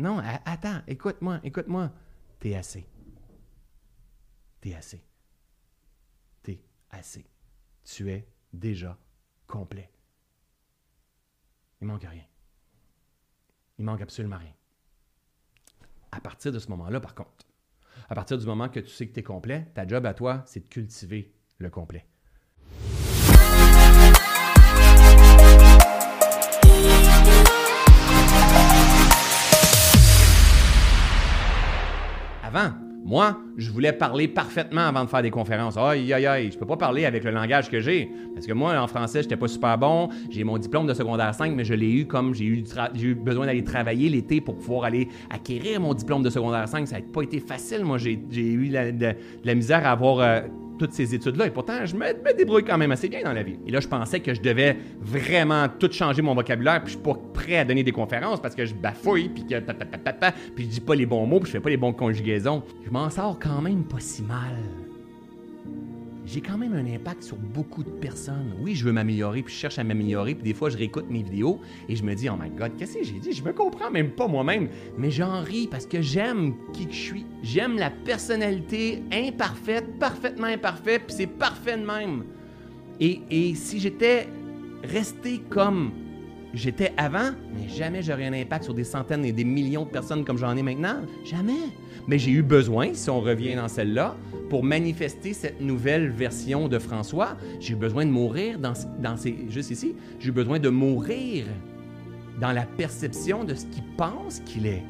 non, attends, écoute-moi, écoute-moi. T'es assez. T'es assez. T'es assez. Tu es déjà complet. Il manque rien. Il manque absolument rien. À partir de ce moment-là, par contre, à partir du moment que tu sais que tu es complet, ta job à toi, c'est de cultiver le complet. Avant, moi, je voulais parler parfaitement avant de faire des conférences. Aïe, aïe, aïe, je peux pas parler avec le langage que j'ai. Parce que moi, en français, j'étais pas super bon. J'ai mon diplôme de secondaire 5, mais je l'ai eu comme j'ai eu, eu besoin d'aller travailler l'été pour pouvoir aller acquérir mon diplôme de secondaire 5. Ça n'a pas été facile. Moi, j'ai, eu la- de, de la misère à avoir euh, toutes ces études-là. Et pourtant, je me, débrouille quand même assez bien dans la vie. Et là, je pensais que je devais vraiment tout changer mon vocabulaire, puis je suis pas prêt à donner des conférences parce que je bafouille, puis que puis je dis pas les bons mots, puis je fais pas les bonnes conjugaisons. Je m'en sors quand même pas si mal. J'ai quand même un impact sur beaucoup de personnes. Oui, je veux m'améliorer, puis je cherche à m'améliorer, puis des fois, je réécoute mes vidéos et je me dis, oh my god, qu'est-ce que j'ai dit? Je me comprends même pas moi-même. Mais j'en ris parce que j'aime qui que je suis. J'aime la personnalité imparfaite, parfaitement imparfaite, puis c'est parfait de même. Et, et si j'étais resté comme j'étais avant, mais jamais j'aurais un impact sur des centaines et des millions de personnes comme j'en ai maintenant. Jamais. Mais j'ai eu besoin, si on revient dans celle-là, pour manifester cette nouvelle version de François, j'ai eu besoin de mourir dans, dans ces, juste ici, j'ai eu besoin de mourir dans la perception de ce qu'il pense qu'il est.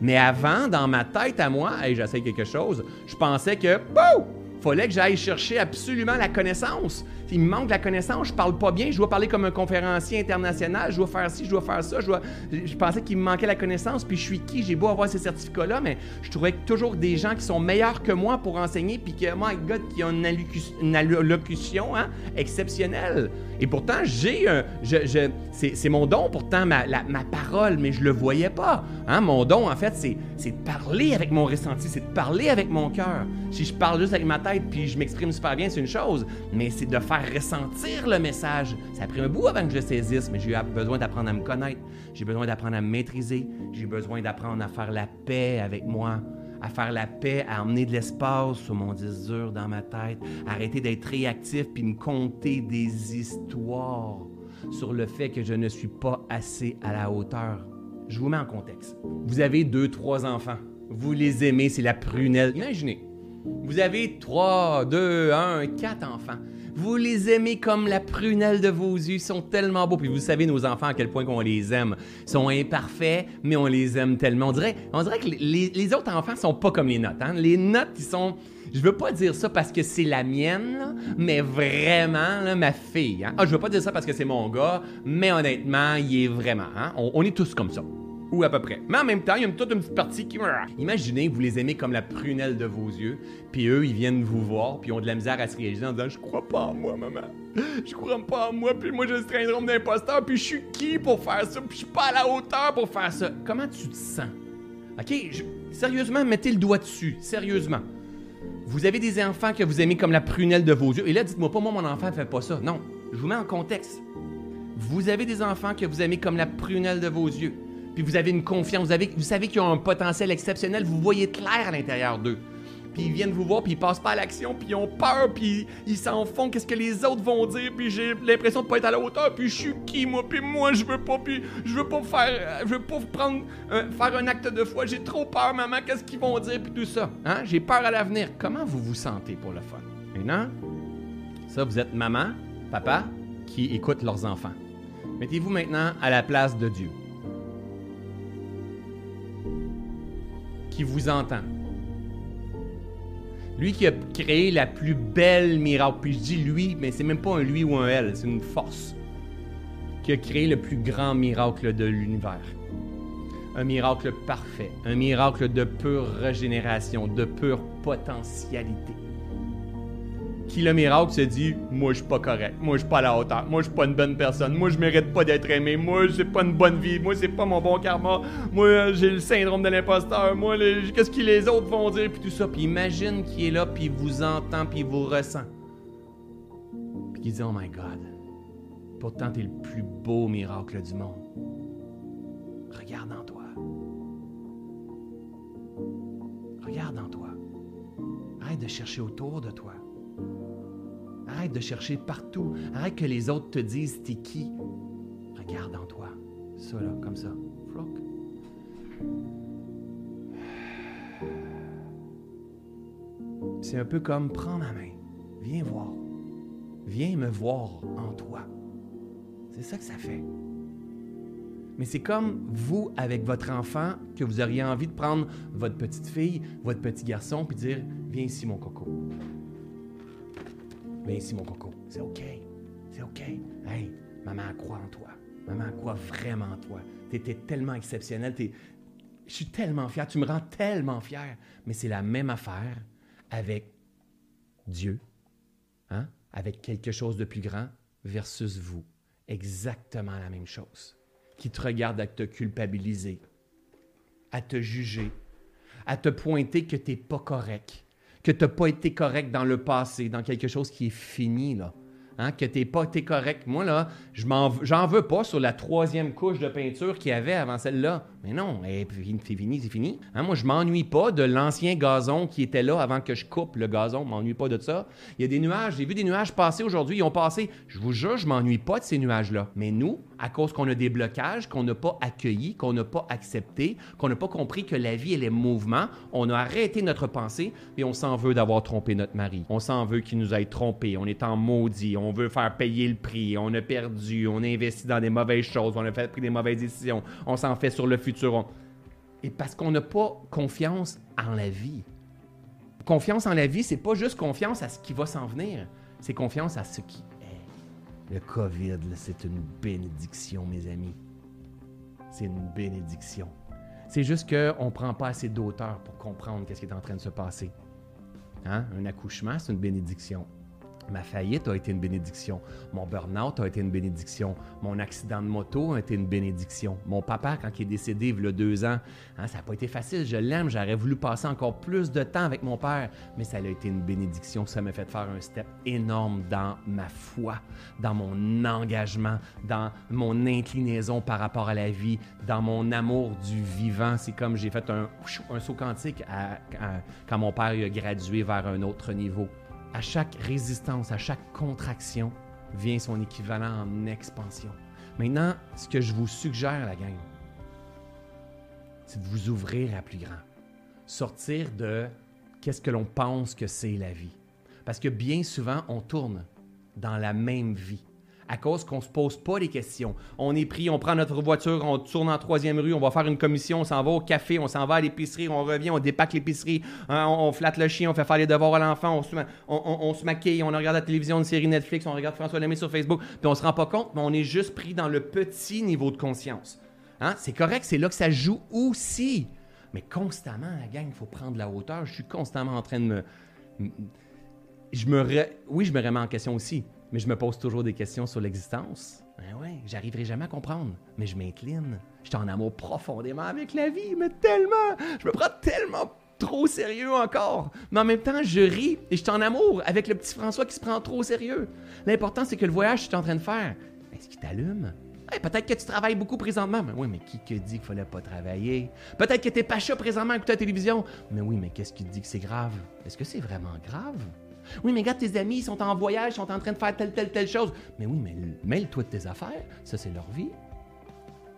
Mais avant, dans ma tête à moi, hey, j'essaie quelque chose, je pensais que, boum, fallait que j'aille chercher absolument la connaissance. Il me manque la connaissance, je parle pas bien, je dois parler comme un conférencier international, je dois faire ci, je dois faire ça, je, pensais qu'il me manquait la connaissance, puis je suis qui, j'ai beau avoir ces certificats-là, mais je trouvais toujours des gens qui sont meilleurs que moi pour enseigner, puis que, my God, qui ont une, allocu- une allocution hein, exceptionnelle. Et pourtant, j'ai un. Je, c'est, mon don, pourtant, ma, la- ma parole, mais je le voyais pas. Hein? Mon don, en fait, c'est de parler avec mon ressenti, c'est de parler avec mon cœur. Si je parle juste avec ma tête puis je m'exprime super bien, c'est une chose, mais c'est de faire ressentir le message. Ça a pris un bout avant que je le saisisse, mais j'ai besoin d'apprendre à me connaître, j'ai besoin d'apprendre à me maîtriser, j'ai besoin d'apprendre à faire la paix avec moi à faire la paix, à emmener de l'espace sur mon disque dans ma tête, arrêter d'être réactif puis me conter des histoires sur le fait que je ne suis pas assez à la hauteur. Je vous mets en contexte. Vous avez deux, trois enfants. Vous les aimez, c'est la prunelle. Imaginez, vous avez trois, deux, un, quatre enfants. Vous les aimez comme la prunelle de vos yeux. Ils sont tellement beaux. Puis vous savez, nos enfants, à quel point qu'on les aime. Ils sont imparfaits, mais on les aime tellement. On dirait, on dirait que les, autres enfants sont pas comme les notes. hein. Les notes, ils sont... Je veux pas dire ça parce que c'est la mienne, mais vraiment, ma fille. hein. Ah, je veux pas dire ça parce que c'est mon gars, mais honnêtement, il est vraiment. hein. On, on est tous comme ça. Ou à peu près. Mais en même temps, il y a toute une petite partie qui... Imaginez, vous les aimez comme la prunelle de vos yeux, puis eux, ils viennent vous voir, puis ils ont de la misère à se réaliser en disant « Je crois pas en moi, maman. Je crois pas en moi, puis moi, j'ai le syndrome d'imposteur, puis je suis qui pour faire ça, puis je suis pas à la hauteur pour faire ça. » Comment tu te sens? OK? Sérieusement, mettez le doigt dessus. Sérieusement. Vous avez des enfants que vous aimez comme la prunelle de vos yeux. Et là, dites-moi pas, moi, mon enfant fait pas ça. Non, je vous mets en contexte. Vous avez des enfants que vous aimez comme la prunelle de vos yeux. Puis vous avez une confiance, vous, avez, savez qu'ils ont un potentiel exceptionnel, vous voyez clair à l'intérieur d'eux. Puis ils viennent vous voir, puis ils passent pas à l'action, puis ils ont peur, puis ils s'en font, qu'est-ce que les autres vont dire, puis j'ai l'impression de pas être à la hauteur, puis je suis qui moi, puis moi je veux pas, puis je veux pas faire, je veux pas prendre, euh, faire un acte de foi, j'ai trop peur, maman, qu'est-ce qu'ils vont dire, puis tout ça. Hein? J'ai peur à l'avenir. Comment vous vous sentez pour le fun? Maintenant, ça, vous êtes maman, papa, qui écoutent leurs enfants. Mettez-vous maintenant à la place de Dieu. Qui vous entend. Lui qui a créé la plus belle miracle. Puis je dis lui, mais c'est même pas un lui ou un elle, c'est une force. Qui a créé le plus grand miracle de l'univers. Un miracle parfait. Un miracle de pure régénération, de pure potentialité qui le miracle se dit Moi, je suis pas correct. Moi, je suis pas à la hauteur. Moi, je suis pas une bonne personne. Moi, je mérite pas d'être aimé. Moi, j'ai pas une bonne vie. Moi, c'est pas mon bon karma. Moi, j'ai le syndrome de l'imposteur. Moi, qu'est-ce que les autres vont dire? Puis tout ça. Puis imagine qu'il est là, puis il vous entend, puis il vous ressent. Puis qu'il dit Oh my God. Pourtant, t'es le plus beau miracle du monde. Regarde en toi. Regarde en toi. Arrête de chercher autour de toi. Arrête de chercher partout. Arrête que les autres te disent t'es qui? Regarde en toi. Ça là, comme ça. C'est un peu comme prends ma main. Viens voir. Viens me voir en toi. C'est ça que ça fait. Mais c'est comme vous avec votre enfant que vous auriez envie de prendre votre petite fille, votre petit garçon, puis dire Viens ici, mon coco. Viens ici, mon coco. C'est OK. C'est OK. Hey, maman croit en toi. Maman croit vraiment en toi. Tu étais tellement exceptionnel. Je suis tellement fier. Tu me rends tellement fier. Mais c'est la même affaire avec Dieu, hein? avec quelque chose de plus grand versus vous. Exactement la même chose. Qui te regarde à te culpabiliser, à te juger, à te pointer que tu n'es pas correct, que tu n'as pas été correct dans le passé, dans quelque chose qui est fini, là. Hein, que tu n'es pas été correct. Moi, là, je j'en veux pas sur la troisième couche de peinture qu'il y avait avant celle-là. Mais non, c'est fini, c'est fini. Hein, moi, je m'ennuie pas de l'ancien gazon qui était là avant que je coupe le gazon. Je m'ennuie pas de ça. Il y a des nuages. J'ai vu des nuages passer aujourd'hui. Ils ont passé. Je vous jure, je m'ennuie pas de ces nuages-là. Mais nous, à cause qu'on a des blocages, qu'on n'a pas accueillis, qu'on n'a pas accepté, qu'on n'a pas compris que la vie, elle est mouvement, on a arrêté notre pensée et on s'en veut d'avoir trompé notre mari. On s'en veut qu'il nous ait trompé. On est en maudit. On veut faire payer le prix. On a perdu. On a investi dans des mauvaises choses. On a fait, pris des mauvaises décisions. On s'en fait sur le futur et parce qu'on n'a pas confiance en la vie. Confiance en la vie, c'est pas juste confiance à ce qui va s'en venir, c'est confiance à ce qui est. Le COVID, c'est une bénédiction, mes amis. C'est une bénédiction. C'est juste qu'on ne prend pas assez d'auteur pour comprendre ce qui est en train de se passer. Hein? Un accouchement, c'est une bénédiction. Ma faillite a été une bénédiction. Mon burn-out a été une bénédiction. Mon accident de moto a été une bénédiction. Mon papa, quand il est décédé il y a deux ans, hein, ça n'a pas été facile. Je l'aime. J'aurais voulu passer encore plus de temps avec mon père, mais ça a été une bénédiction. Ça m'a fait faire un step énorme dans ma foi, dans mon engagement, dans mon inclinaison par rapport à la vie, dans mon amour du vivant. C'est comme j'ai fait un, saut quantique quand mon père a gradué vers un autre niveau à chaque résistance, à chaque contraction, vient son équivalent en expansion. Maintenant, ce que je vous suggère, la gang, c'est de vous ouvrir à plus grand. Sortir de qu'est-ce que l'on pense que c'est la vie. Parce que bien souvent, on tourne dans la même vie à cause qu'on ne se pose pas les questions. On est pris, on prend notre voiture, on tourne en troisième rue, on va faire une commission, on s'en va au café, on s'en va à l'épicerie, on revient, on dépaque l'épicerie, hein, on, flatte le chien, on fait faire les devoirs à l'enfant, on se, on, maquille, on regarde la télévision, une série Netflix, on regarde François Lemay sur Facebook, puis on se rend pas compte, mais on est juste pris dans le petit niveau de conscience. Hein? C'est correct, c'est là que ça joue aussi. Mais constamment, la gang, il faut prendre la hauteur. Je suis constamment en train de me... Je me Oui, je me remets en question aussi mais je me pose toujours des questions sur l'existence. Ben ouais, j'arriverai jamais à comprendre, mais je m'incline. Je suis en amour profondément avec la vie, mais tellement, je me prends tellement trop sérieux encore. Mais en même temps, je ris et je suis en amour avec le petit François qui se prend trop sérieux. L'important, c'est que le voyage que je suis en train de faire, est-ce qu'il t'allume? peut-être que tu travailles beaucoup présentement. Mais oui, mais qui te dit qu'il fallait pas travailler? Peut-être que tu n'es pas chaud présentement à écouter la télévision. Mais oui, mais qu'est-ce qui te dit que c'est grave? Est-ce que c'est vraiment grave? Oui, mais regarde, tes amis, ils sont en voyage, ils sont en train de faire telle, telle, telle chose. Mais oui, mais mêle-toi de tes affaires. Ça, c'est leur vie.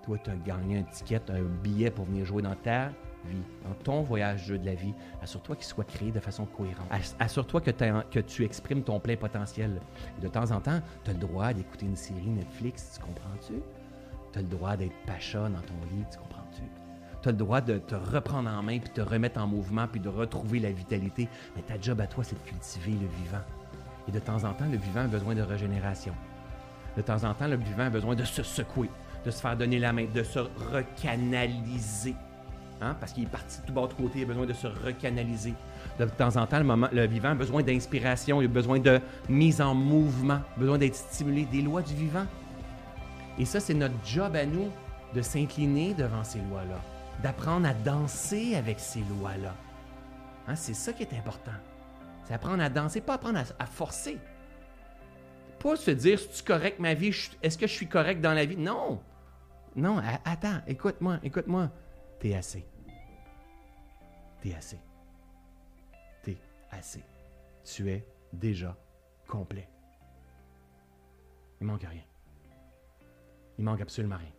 Toi, tu as gagné un ticket, un billet pour venir jouer dans ta vie, dans ton voyage jeu de la vie. Assure-toi qu'il soit créé de façon cohérente. Assure-toi que, tu exprimes ton plein potentiel. de temps en temps, tu as le droit d'écouter une série Netflix, tu comprends-tu? Tu as le droit d'être pacha dans ton lit, tu comprends-tu? Tu as le droit de te reprendre en main, puis te remettre en mouvement, puis de retrouver la vitalité. Mais ta job à toi, c'est de cultiver le vivant. Et de temps en temps, le vivant a besoin de régénération. De temps en temps, le vivant a besoin de se secouer, de se faire donner la main, de se recanaliser. Hein? Parce qu'il est parti de tout bas de côté, il a besoin de se recanaliser. De temps en temps, le, le vivant a besoin d'inspiration, il a besoin de mise en mouvement, besoin d'être stimulé, des lois du vivant. Et ça, c'est notre job à nous de s'incliner devant ces lois-là d'apprendre à danser avec ces lois-là. Hein, c'est ça qui est important. C'est apprendre à danser, pas apprendre à, forcer. Pas se dire, est-ce correct ma vie? Est-ce que je suis correct dans la vie? Non. Non, attends, écoute-moi, écoute-moi. T'es assez. T'es assez. assez. Tu es déjà complet. Il manque rien. Il manque absolument rien.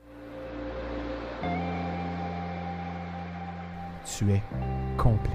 Tu es complète.